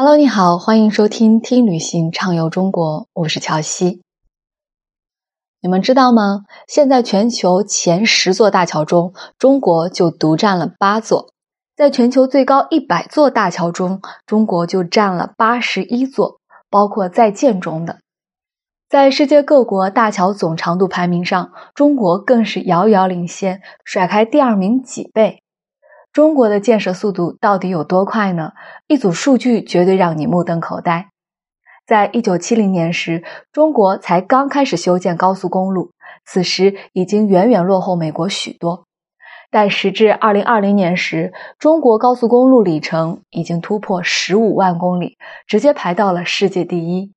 Hello，你好，欢迎收听听旅行畅游中国，我是乔西。你们知道吗？现在全球前十座大桥中，中国就独占了八座。在全球最高一百座大桥中，中国就占了八十一座，包括在建中的。在世界各国大桥总长度排名上，中国更是遥遥领先，甩开第二名几倍。中国的建设速度到底有多快呢？一组数据绝对让你目瞪口呆。在一九七零年时，中国才刚开始修建高速公路，此时已经远远落后美国许多。但时至二零二零年时，中国高速公路里程已经突破十五万公里，直接排到了世界第一。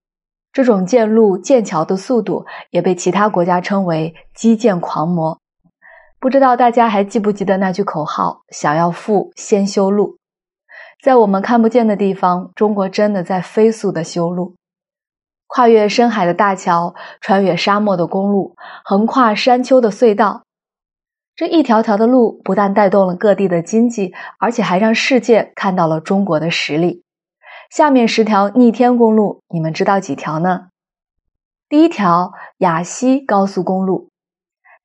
这种建路建桥的速度，也被其他国家称为“基建狂魔”。不知道大家还记不记得那句口号：“想要富，先修路。”在我们看不见的地方，中国真的在飞速的修路，跨越深海的大桥，穿越沙漠的公路，横跨山丘的隧道。这一条条的路，不但带动了各地的经济，而且还让世界看到了中国的实力。下面十条逆天公路，你们知道几条呢？第一条，雅西高速公路。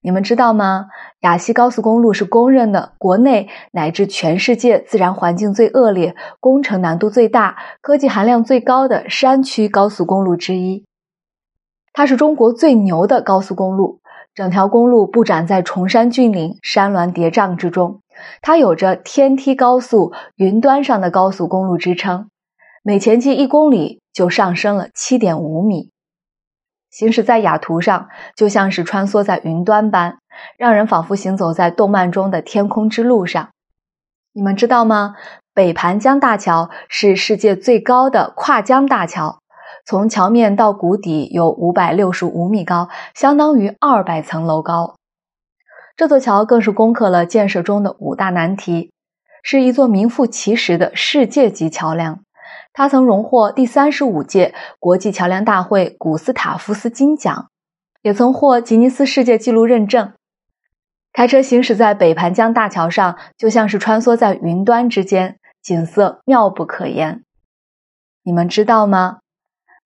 你们知道吗？雅西高速公路是公认的国内乃至全世界自然环境最恶劣、工程难度最大、科技含量最高的山区高速公路之一。它是中国最牛的高速公路，整条公路布展在崇山峻岭、山峦叠嶂之中。它有着“天梯高速、云端上的高速公路”之称，每前进一公里就上升了七点五米。行驶在雅图上，就像是穿梭在云端般，让人仿佛行走在动漫中的天空之路上。你们知道吗？北盘江大桥是世界最高的跨江大桥，从桥面到谷底有五百六十五米高，相当于二百层楼高。这座桥更是攻克了建设中的五大难题，是一座名副其实的世界级桥梁。他曾荣获第三十五届国际桥梁大会古斯塔夫斯金奖，也曾获吉尼斯世界纪录认证。开车行驶在北盘江大桥上，就像是穿梭在云端之间，景色妙不可言。你们知道吗？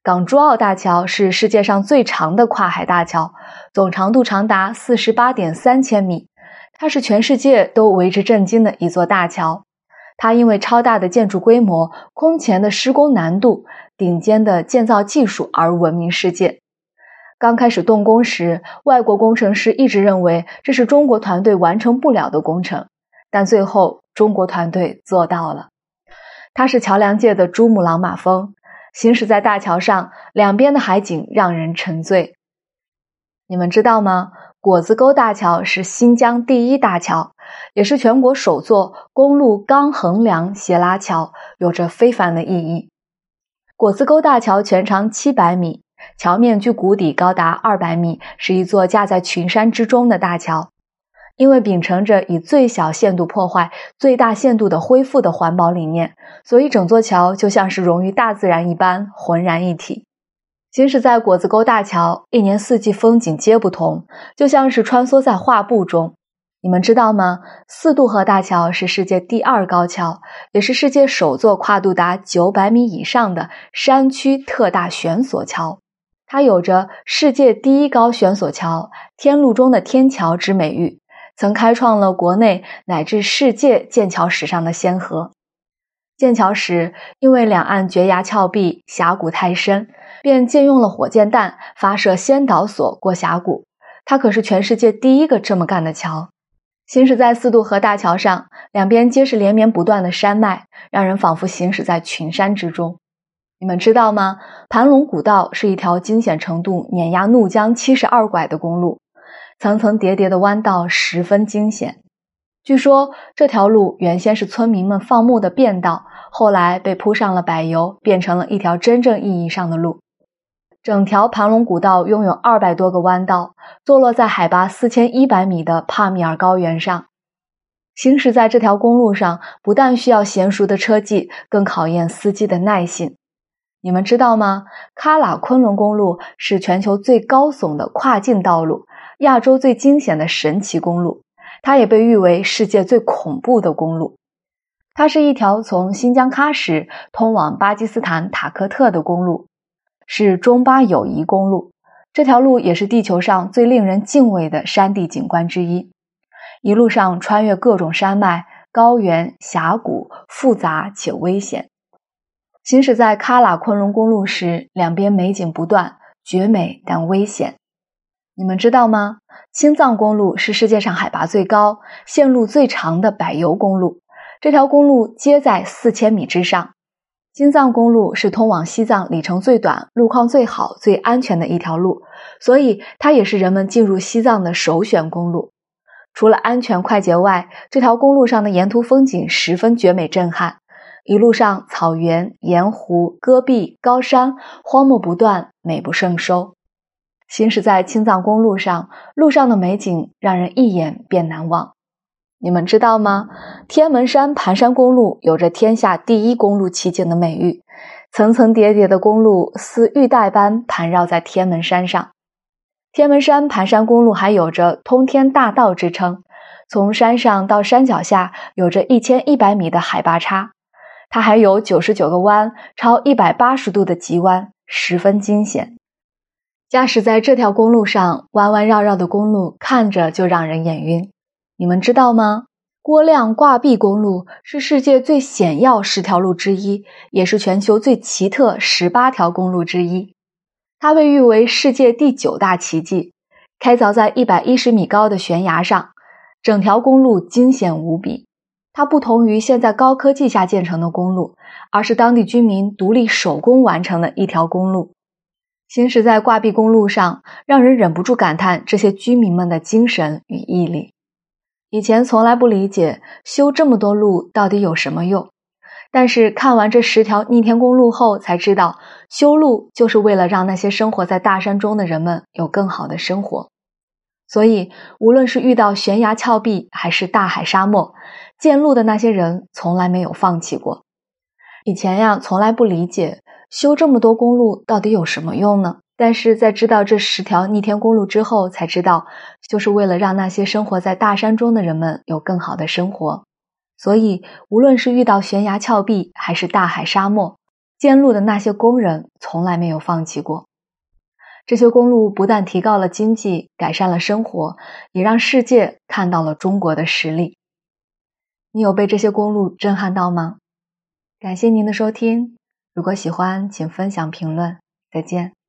港珠澳大桥是世界上最长的跨海大桥，总长度长达四十八点三千米，它是全世界都为之震惊的一座大桥。它因为超大的建筑规模、空前的施工难度、顶尖的建造技术而闻名世界。刚开始动工时，外国工程师一直认为这是中国团队完成不了的工程，但最后中国团队做到了。它是桥梁界的珠穆朗玛峰，行驶在大桥上，两边的海景让人沉醉。你们知道吗？果子沟大桥是新疆第一大桥。也是全国首座公路钢横梁斜拉桥，有着非凡的意义。果子沟大桥全长七百米，桥面距谷底高达二百米，是一座架在群山之中的大桥。因为秉承着以最小限度破坏、最大限度的恢复的环保理念，所以整座桥就像是融于大自然一般，浑然一体。行驶在果子沟大桥，一年四季风景皆不同，就像是穿梭在画布中。你们知道吗？四渡河大桥是世界第二高桥，也是世界首座跨度达九百米以上的山区特大悬索桥。它有着“世界第一高悬索桥”“天路中的天桥”之美誉，曾开创了国内乃至世界建桥史上的先河。建桥时，因为两岸绝崖峭壁、峡谷太深，便借用了火箭弹发射先导索过峡谷。它可是全世界第一个这么干的桥。行驶在四渡河大桥上，两边皆是连绵不断的山脉，让人仿佛行驶在群山之中。你们知道吗？盘龙古道是一条惊险程度碾压怒江七十二拐的公路，层层叠叠的弯道十分惊险。据说这条路原先是村民们放牧的便道，后来被铺上了柏油，变成了一条真正意义上的路。整条盘龙古道拥有二百多个弯道，坐落在海拔四千一百米的帕米尔高原上。行驶在这条公路上，不但需要娴熟的车技，更考验司机的耐性。你们知道吗？喀喇昆仑公路是全球最高耸的跨境道路，亚洲最惊险的神奇公路，它也被誉为世界最恐怖的公路。它是一条从新疆喀什通往巴基斯坦塔克特的公路，是中巴友谊公路。这条路也是地球上最令人敬畏的山地景观之一。一路上穿越各种山脉、高原、峡谷，复杂且危险。行驶在喀喇昆仑公路时，两边美景不断，绝美但危险。你们知道吗？青藏公路是世界上海拔最高、线路最长的柏油公路。这条公路接在四千米之上。青藏公路是通往西藏里程最短、路况最好、最安全的一条路，所以它也是人们进入西藏的首选公路。除了安全快捷外，这条公路上的沿途风景十分绝美震撼。一路上草原、盐湖、戈壁、高山，荒漠不断，美不胜收。行驶在青藏公路上，路上的美景让人一眼便难忘。你们知道吗？天门山盘山公路有着“天下第一公路奇景”的美誉，层层叠叠的公路似玉带般盘绕在天门山上。天门山盘山公路还有着“通天大道”之称，从山上到山脚下有着一千一百米的海拔差，它还有九十九个弯，超一百八十度的急弯，十分惊险。驾驶在这条公路上，弯弯绕绕的公路看着就让人眼晕。你们知道吗？郭亮挂壁公路是世界最险要十条路之一，也是全球最奇特十八条公路之一。它被誉为世界第九大奇迹，开凿在一百一十米高的悬崖上，整条公路惊险无比。它不同于现在高科技下建成的公路，而是当地居民独立手工完成的一条公路。行驶在挂壁公路上，让人忍不住感叹这些居民们的精神与毅力。以前从来不理解修这么多路到底有什么用，但是看完这十条逆天公路后，才知道修路就是为了让那些生活在大山中的人们有更好的生活。所以，无论是遇到悬崖峭壁，还是大海沙漠，建路的那些人从来没有放弃过。以前呀，从来不理解。修这么多公路到底有什么用呢？但是在知道这十条逆天公路之后，才知道就是为了让那些生活在大山中的人们有更好的生活。所以，无论是遇到悬崖峭壁，还是大海沙漠，建路的那些工人从来没有放弃过。这些公路不但提高了经济，改善了生活，也让世界看到了中国的实力。你有被这些公路震撼到吗？感谢您的收听。如果喜欢，请分享评论。再见。